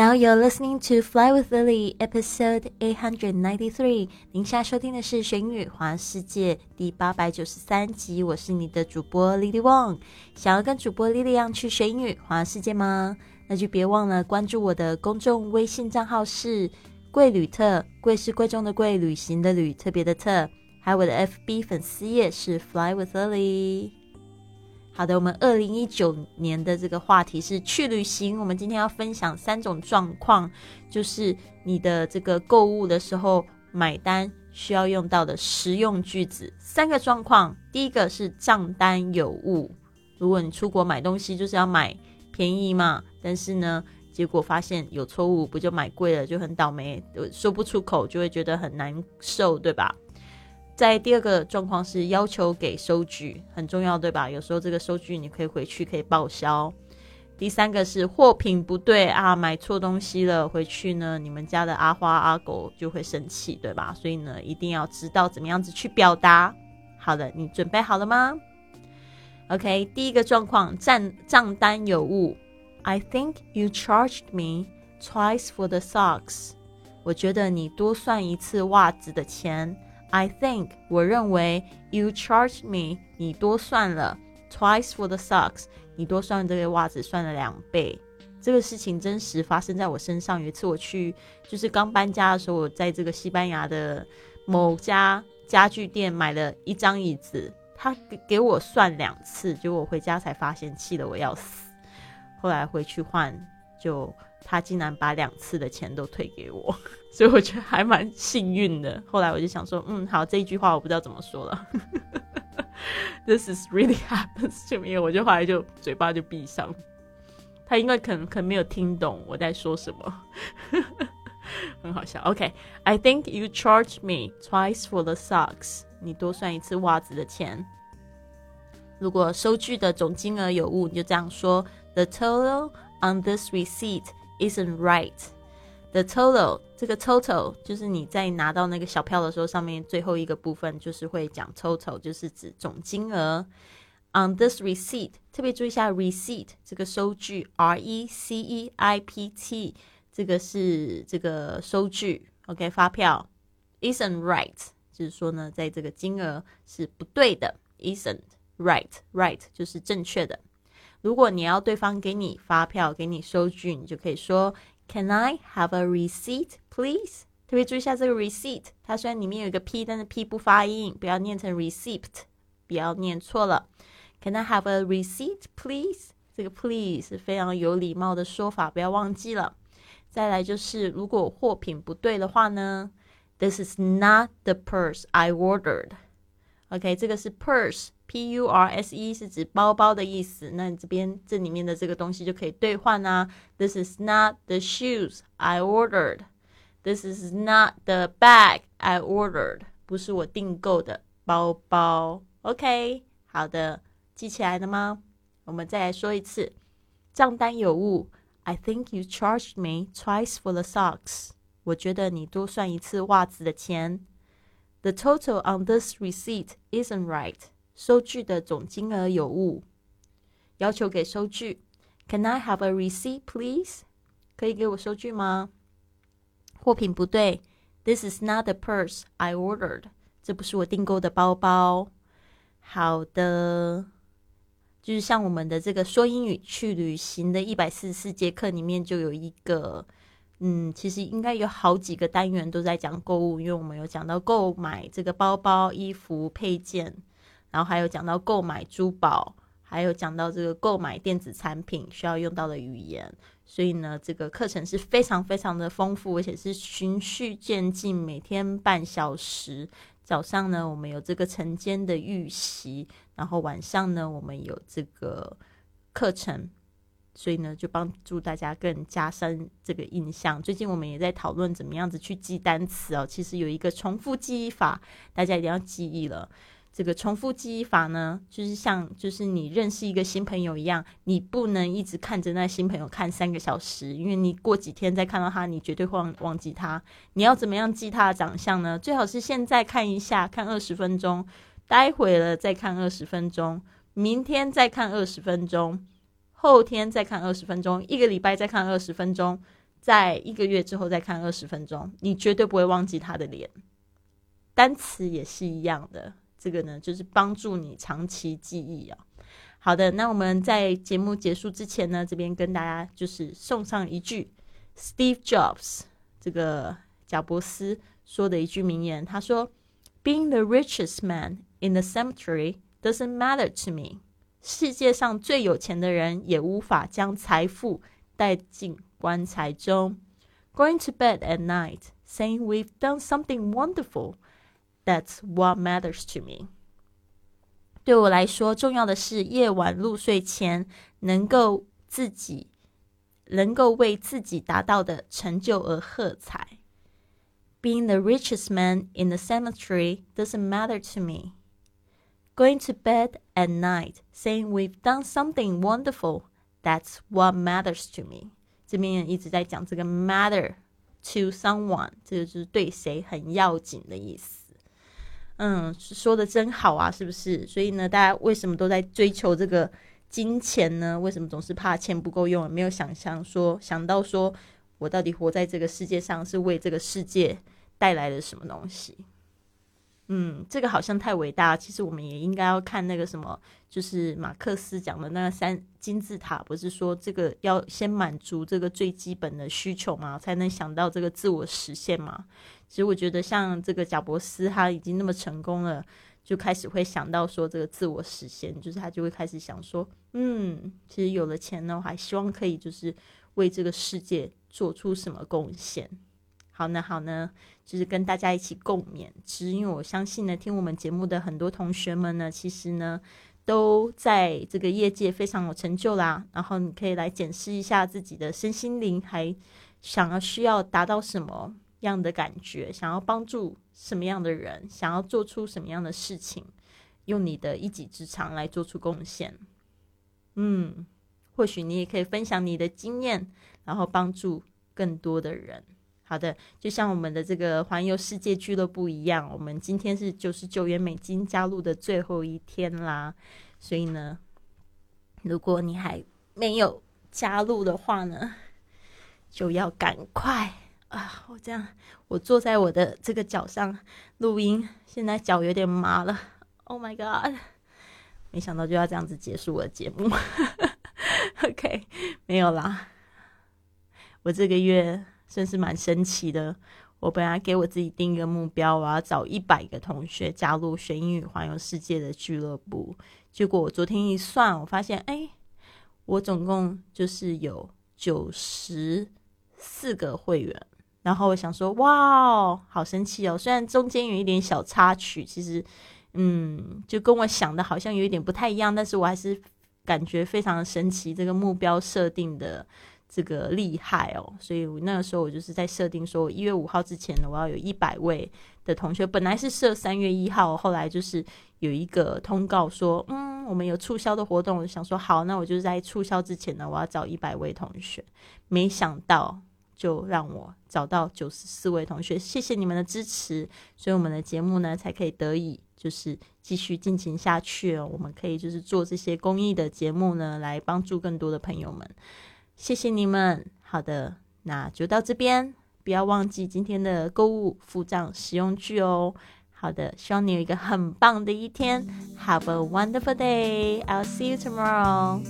Now you're listening to Fly with Lily, episode eight hundred ninety-three。您现在收听的是《学英语环世界》第八百九十三集。我是你的主播 Lily Wong。想要跟主播 Lily 一样去学英语环世界吗？那就别忘了关注我的公众微信账号是“贵旅特”，贵是贵重的贵，旅行的旅，特别的特。还有我的 FB 粉丝页是 Fly with Lily。好的，我们二零一九年的这个话题是去旅行。我们今天要分享三种状况，就是你的这个购物的时候买单需要用到的实用句子。三个状况，第一个是账单有误。如果你出国买东西就是要买便宜嘛，但是呢，结果发现有错误，不就买贵了，就很倒霉，说不出口，就会觉得很难受，对吧？在第二个状况是要求给收据，很重要，对吧？有时候这个收据你可以回去可以报销。第三个是货品不对啊，买错东西了，回去呢，你们家的阿花阿狗就会生气，对吧？所以呢，一定要知道怎么样子去表达。好的，你准备好了吗？OK，第一个状况账账单有误。I think you charged me twice for the socks。我觉得你多算一次袜子的钱。I think 我认为 you charged me 你多算了 twice for the socks 你多算这个袜子算了两倍。这个事情真实发生在我身上。有一次我去就是刚搬家的时候，我在这个西班牙的某家家具店买了一张椅子，他给给我算两次，结果我回家才发现，气得我要死。后来回去换，就他竟然把两次的钱都退给我。所以我觉得还蛮幸运的。后来我就想说，嗯，好，这一句话我不知道怎么说了。This is really happens to me。我就后来就嘴巴就闭上。他应该可能可能没有听懂我在说什么，很好笑。OK，I think you charge me twice for the socks。你多算一次袜子的钱。如果收据的总金额有误，你就这样说：The total on this receipt isn't right。The total，这个 total 就是你在拿到那个小票的时候，上面最后一个部分就是会讲 total，就是指总金额。On this receipt，特别注意一下 receipt 这个收据，R E C E I P T，这个是这个收据，OK，发票。Isn't right，就是说呢，在这个金额是不对的。Isn't right，right 就是正确的。如果你要对方给你发票，给你收据，你就可以说。Can I have a receipt, please？特别注意一下这个 receipt，它虽然里面有一个 p，但是 p 不发音，不要念成 receipt，不要念错了。Can I have a receipt, please？这个 please 是非常有礼貌的说法，不要忘记了。再来就是，如果货品不对的话呢？This is not the purse I ordered. OK，这个是 purse，P U R S E 是指包包的意思。那你这边这里面的这个东西就可以兑换啊。This is not the shoes I ordered. This is not the bag I ordered. 不是我订购的包包。OK，好的，记起来了吗？我们再来说一次，账单有误。I think you charged me twice for the socks. 我觉得你多算一次袜子的钱。The total on this receipt isn't right. 收据的总金额有误。要求给收据。Can I have a receipt, please? 可以给我收据吗？货品不对。This is not the purse I ordered. 这不是我订购的包包。好的，就是像我们的这个说英语去旅行的一百四十四节课里面就有一个。嗯，其实应该有好几个单元都在讲购物，因为我们有讲到购买这个包包、衣服、配件，然后还有讲到购买珠宝，还有讲到这个购买电子产品需要用到的语言。所以呢，这个课程是非常非常的丰富，而且是循序渐进，每天半小时。早上呢，我们有这个晨间的预习，然后晚上呢，我们有这个课程。所以呢，就帮助大家更加深这个印象。最近我们也在讨论怎么样子去记单词哦。其实有一个重复记忆法，大家一定要记忆了。这个重复记忆法呢，就是像就是你认识一个新朋友一样，你不能一直看着那新朋友看三个小时，因为你过几天再看到他，你绝对会忘忘记他。你要怎么样记他的长相呢？最好是现在看一下，看二十分钟，待会了再看二十分钟，明天再看二十分钟。后天再看二十分钟，一个礼拜再看二十分钟，在一个月之后再看二十分钟，你绝对不会忘记他的脸。单词也是一样的，这个呢就是帮助你长期记忆啊。好的，那我们在节目结束之前呢，这边跟大家就是送上一句 Steve Jobs 这个贾伯斯说的一句名言，他说：“Being the richest man in the cemetery doesn't matter to me。”世界上最有钱的人也无法将财富带进棺材中。Going to bed at night saying we've done something wonderful, that's what matters to me. 对我来说，重要的是夜晚入睡前能够自己能够为自己达到的成就而喝彩。Being the richest man in the cemetery doesn't matter to me. Going to bed at night saying we've done something wonderful, that's what matters to me. 这边一直在讲这个 matter to someone，这个就是对谁很要紧的意思。 嗯，说的真好啊，是不是？所以呢，大家为什么都在追求这个金钱呢？为什么总是怕钱不够用？没有想象说，想到说我到底活在这个世界上是为这个世界带来了什么东西？嗯，这个好像太伟大。其实我们也应该要看那个什么，就是马克思讲的那个三金字塔，不是说这个要先满足这个最基本的需求嘛，才能想到这个自我实现嘛。其实我觉得，像这个贾伯斯，他已经那么成功了，就开始会想到说这个自我实现，就是他就会开始想说，嗯，其实有了钱呢，我还希望可以就是为这个世界做出什么贡献。好呢，好呢，就是跟大家一起共勉之，因为我相信呢，听我们节目的很多同学们呢，其实呢都在这个业界非常有成就啦。然后你可以来检视一下自己的身心灵，还想要需要达到什么。样的感觉，想要帮助什么样的人，想要做出什么样的事情，用你的一己之长来做出贡献。嗯，或许你也可以分享你的经验，然后帮助更多的人。好的，就像我们的这个环游世界俱乐部一样，我们今天是九十九元美金加入的最后一天啦。所以呢，如果你还没有加入的话呢，就要赶快。啊，我这样，我坐在我的这个脚上录音，现在脚有点麻了。Oh my god！没想到就要这样子结束我的节目。OK，没有啦。我这个月真是蛮神奇的。我本来给我自己定一个目标，我要找一百个同学加入学英语环游世界的俱乐部。结果我昨天一算，我发现，哎，我总共就是有九十四个会员。然后我想说，哇，好神奇哦！虽然中间有一点小插曲，其实，嗯，就跟我想的好像有一点不太一样，但是我还是感觉非常神奇。这个目标设定的这个厉害哦，所以那个时候我就是在设定说，一月五号之前呢，我要有一百位的同学。本来是设三月一号，后来就是有一个通告说，嗯，我们有促销的活动，我想说，好，那我就是在促销之前呢，我要找一百位同学。没想到。就让我找到九十四位同学，谢谢你们的支持，所以我们的节目呢才可以得以就是继续进行下去哦。我们可以就是做这些公益的节目呢，来帮助更多的朋友们。谢谢你们。好的，那就到这边，不要忘记今天的购物付账使用句哦。好的，希望你有一个很棒的一天。Have a wonderful day. I'll see you tomorrow.